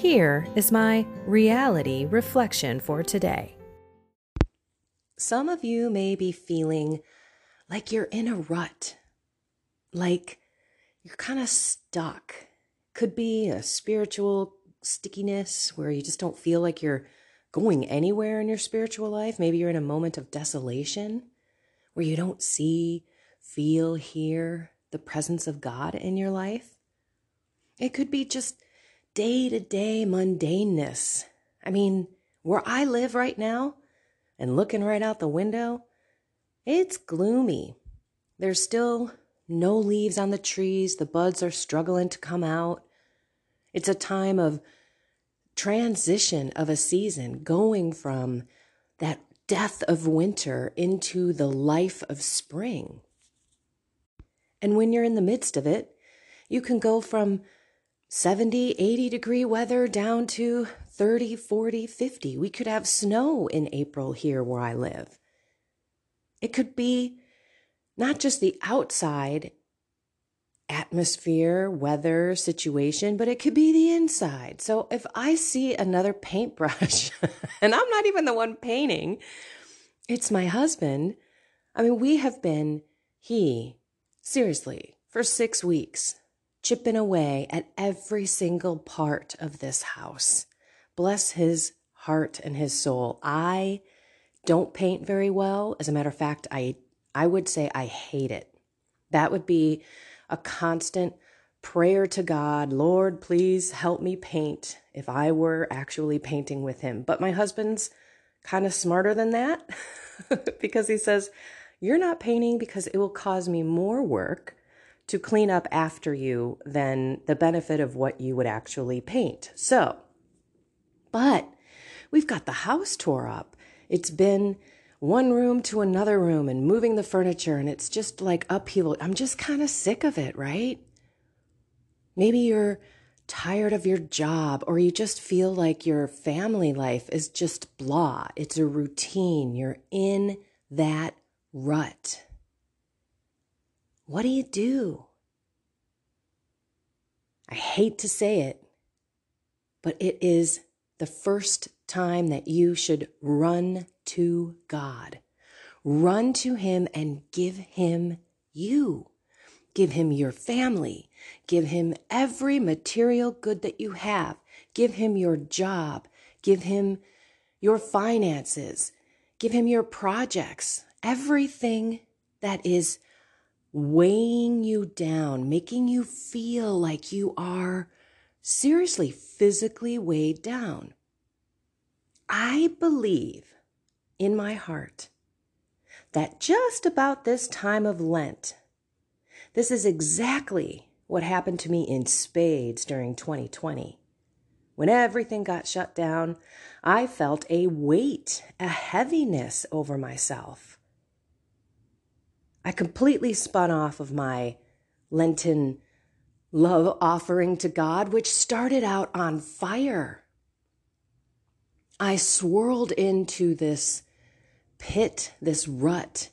Here is my reality reflection for today. Some of you may be feeling like you're in a rut, like you're kind of stuck. Could be a spiritual stickiness where you just don't feel like you're going anywhere in your spiritual life. Maybe you're in a moment of desolation where you don't see, feel, hear the presence of God in your life. It could be just day to day mundaneness. I mean, where I live right now and looking right out the window, it's gloomy. There's still no leaves on the trees, the buds are struggling to come out. It's a time of transition of a season, going from that death of winter into the life of spring. And when you're in the midst of it, you can go from 70, 80 degree weather down to 30, 40, 50. We could have snow in April here where I live. It could be not just the outside atmosphere, weather, situation, but it could be the inside. So if I see another paintbrush, and I'm not even the one painting, it's my husband. I mean, we have been, he, seriously, for six weeks chipping away at every single part of this house. Bless his heart and his soul. I don't paint very well. As a matter of fact, I I would say I hate it. That would be a constant prayer to God, Lord, please help me paint if I were actually painting with him. But my husband's kind of smarter than that because he says, You're not painting because it will cause me more work to clean up after you than the benefit of what you would actually paint. So, but we've got the house tore up. It's been one room to another room and moving the furniture, and it's just like upheaval. I'm just kind of sick of it, right? Maybe you're tired of your job, or you just feel like your family life is just blah. It's a routine. You're in that rut. What do you do? I hate to say it, but it is the first time that you should run to God. Run to Him and give Him you. Give Him your family. Give Him every material good that you have. Give Him your job. Give Him your finances. Give Him your projects. Everything that is weighing you down, making you feel like you are seriously physically weighed down. I believe in my heart that just about this time of Lent, this is exactly what happened to me in spades during 2020. When everything got shut down, I felt a weight, a heaviness over myself. I completely spun off of my Lenten love offering to God, which started out on fire. I swirled into this pit, this rut,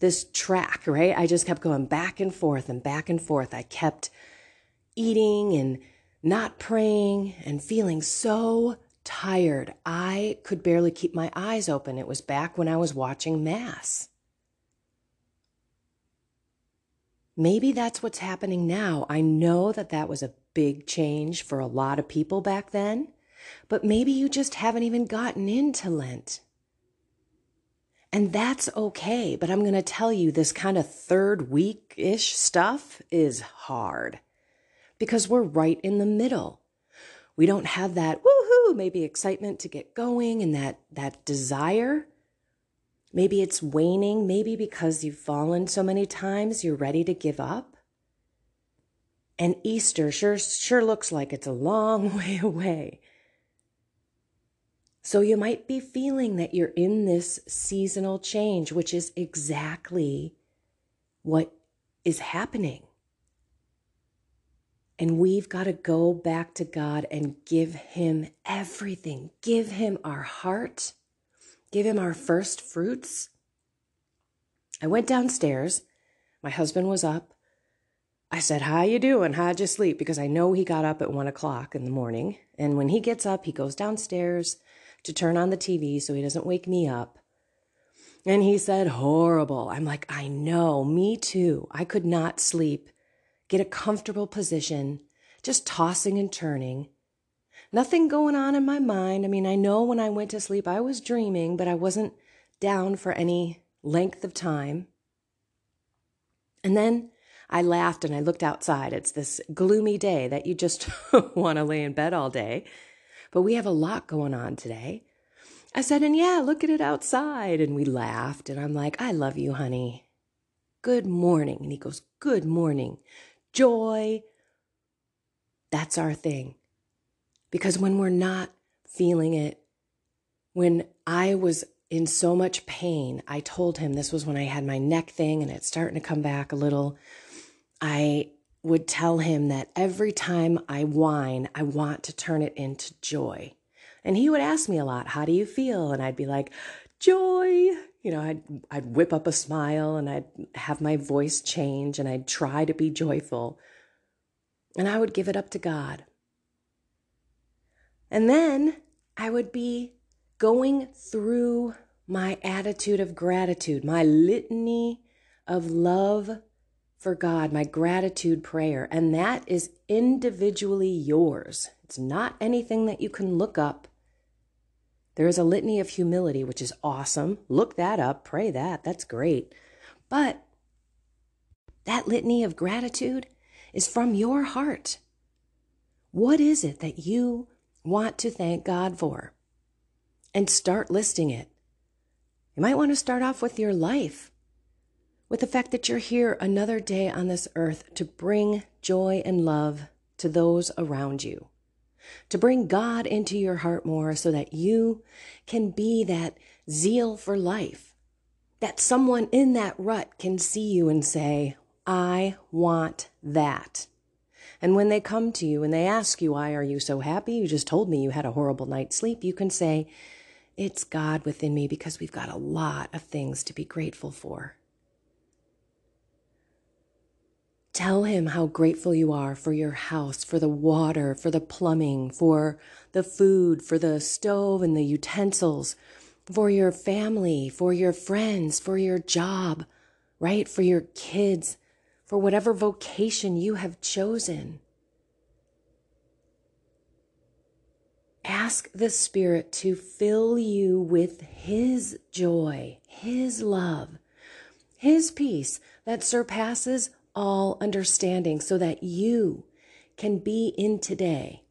this track, right? I just kept going back and forth and back and forth. I kept eating and not praying and feeling so tired. I could barely keep my eyes open. It was back when I was watching Mass. Maybe that's what's happening now. I know that that was a big change for a lot of people back then, but maybe you just haven't even gotten into Lent. And that's okay. But I'm going to tell you this kind of third week ish stuff is hard because we're right in the middle. We don't have that woohoo, maybe excitement to get going and that, that desire. Maybe it's waning. Maybe because you've fallen so many times, you're ready to give up. And Easter sure, sure looks like it's a long way away. So you might be feeling that you're in this seasonal change, which is exactly what is happening. And we've got to go back to God and give Him everything. Give Him our heart. Give Him our first fruits. I went downstairs. My husband was up. I said, How you doing? How'd you sleep? Because I know he got up at one o'clock in the morning. And when he gets up, he goes downstairs to turn on the TV so he doesn't wake me up. And he said, Horrible. I'm like, I know, me too. I could not sleep get a comfortable position, just tossing and turning. Nothing going on in my mind. I mean, I know when I went to sleep, I was dreaming, but I wasn't down for any length of time. And then I laughed and I looked outside. It's this gloomy day that you just want to lay in bed all day. But we have a lot going on today. I said, and yeah, look at it outside. And we laughed. And I'm like, I love you, honey. Good morning. And he goes, Good morning joy. That's our thing. Because when we're not feeling it, when I was in so much pain, I told him this was when I had my neck thing and it's starting to come back a little. I would tell him that every time I whine, I want to turn it into joy. And he would ask me a lot, How do you feel? And I'd be like, Joy you know, I'd, I'd whip up a smile and I'd have my voice change and I'd try to be joyful. And I would give it up to God. And then I would be going through my attitude of gratitude, my litany of love for God, my gratitude prayer. And that is individually yours. It's not anything that you can look up there is a litany of humility, which is awesome. Look that up, pray that. That's great. But that litany of gratitude is from your heart. What is it that you want to thank God for? And start listing it. You might want to start off with your life, with the fact that you're here another day on this earth to bring joy and love to those around you to bring God into your heart more so that you can be that zeal for life, that someone in that rut can see you and say, I want that. And when they come to you and they ask you, why are you so happy? You just told me you had a horrible night's sleep. You can say, it's God within me because we've got a lot of things to be grateful for. Tell him how grateful you are for your house, for the water, for the plumbing, for the food, for the stove and the utensils, for your family, for your friends, for your job, right? For your kids, for whatever vocation you have chosen. Ask the Spirit to fill you with His joy, His love, His peace that surpasses all understanding so that you can be in today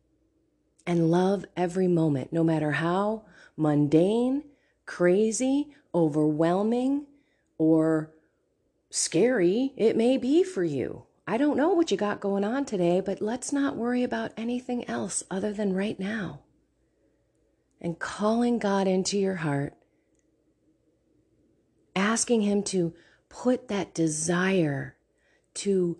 and love every moment, no matter how mundane, crazy, overwhelming, or scary it may be for you. I don't know what you got going on today, but let's not worry about anything else other than right now. And calling God into your heart, asking Him to put that desire to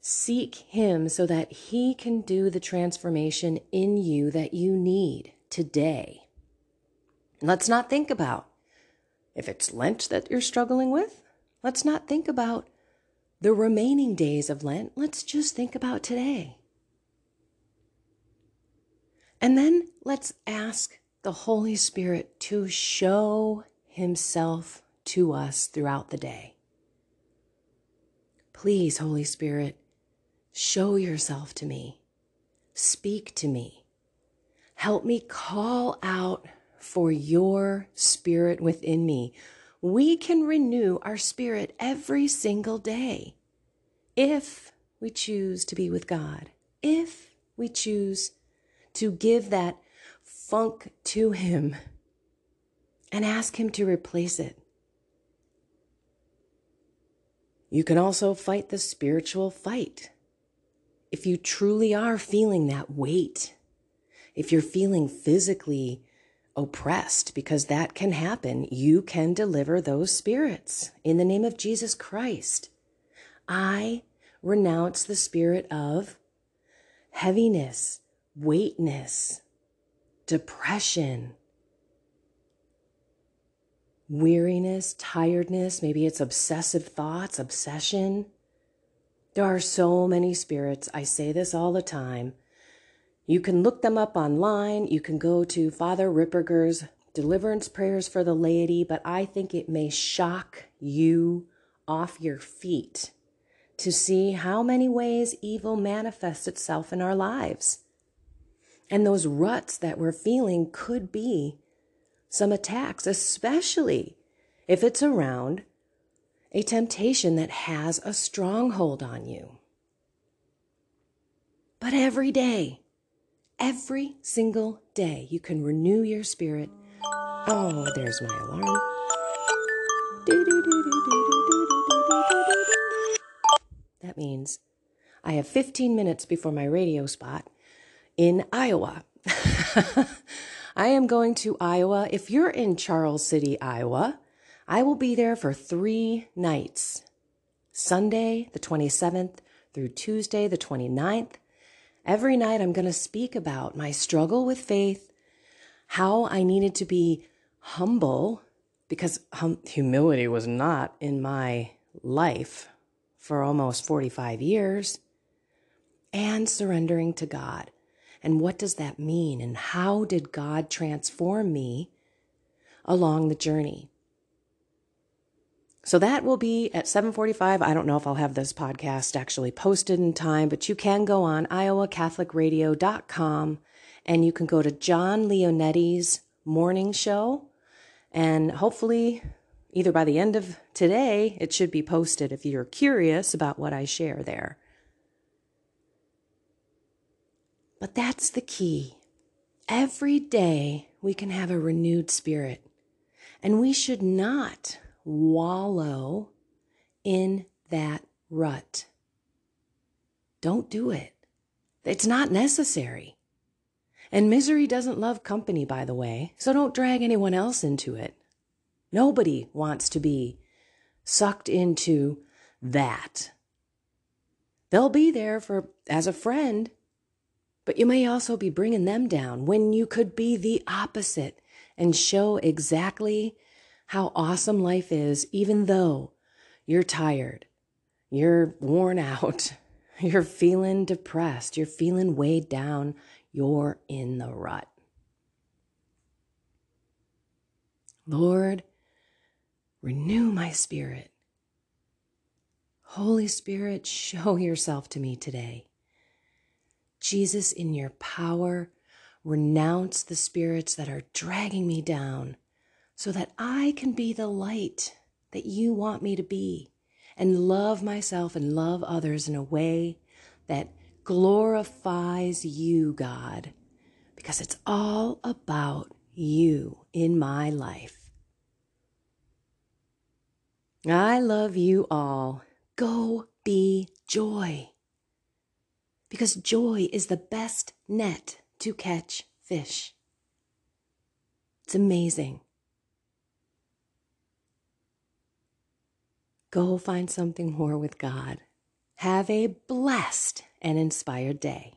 seek Him so that He can do the transformation in you that you need today. Let's not think about if it's Lent that you're struggling with. Let's not think about the remaining days of Lent. Let's just think about today. And then let's ask the Holy Spirit to show Himself to us throughout the day. Please, Holy Spirit, show yourself to me. Speak to me. Help me call out for your spirit within me. We can renew our spirit every single day if we choose to be with God, if we choose to give that funk to Him and ask Him to replace it. You can also fight the spiritual fight. If you truly are feeling that weight, if you're feeling physically oppressed, because that can happen, you can deliver those spirits in the name of Jesus Christ. I renounce the spirit of heaviness, weightness, depression, weariness, tiredness, maybe it's obsessive thoughts, obsession. There are so many spirits. I say this all the time. You can look them up online. You can go to Father Ripperger's deliverance prayers for the laity, but I think it may shock you off your feet to see how many ways evil manifests itself in our lives. And those ruts that we're feeling could be some attacks, especially if it's around a temptation that has a stronghold on you. But every day, every single day, you can renew your spirit. Oh, there's my alarm. That means I have 15 minutes before my radio spot in Iowa. I am going to Iowa. If you're in Charles City, Iowa, I will be there for three nights Sunday, the 27th, through Tuesday, the 29th. Every night, I'm going to speak about my struggle with faith, how I needed to be humble, because hum- humility was not in my life for almost 45 years, and surrendering to God. And what does that mean? And how did God transform me along the journey? So that will be at 7:45. I don't know if I'll have this podcast actually posted in time, but you can go on iowacatholicradio.com and you can go to John Leonetti's morning show and hopefully either by the end of today it should be posted if you're curious about what I share there. But that's the key. Every day we can have a renewed spirit, and we should not wallow in that rut. Don't do it. It's not necessary. And misery doesn't love company, by the way, so don't drag anyone else into it. Nobody wants to be sucked into that. They'll be there for as a friend, but you may also be bringing them down when you could be the opposite and show exactly how awesome life is, even though you're tired, you're worn out, you're feeling depressed, you're feeling weighed down, you're in the rut. Lord, renew my spirit. Holy Spirit, show yourself to me today. Jesus, in your power, renounce the spirits that are dragging me down so that I can be the light that you want me to be and love myself and love others in a way that glorifies you, God, because it's all about you in my life. I love you all. Go be joy because joy is the best net to catch fish. It's amazing. Go find something more with God. Have a blessed and inspired day.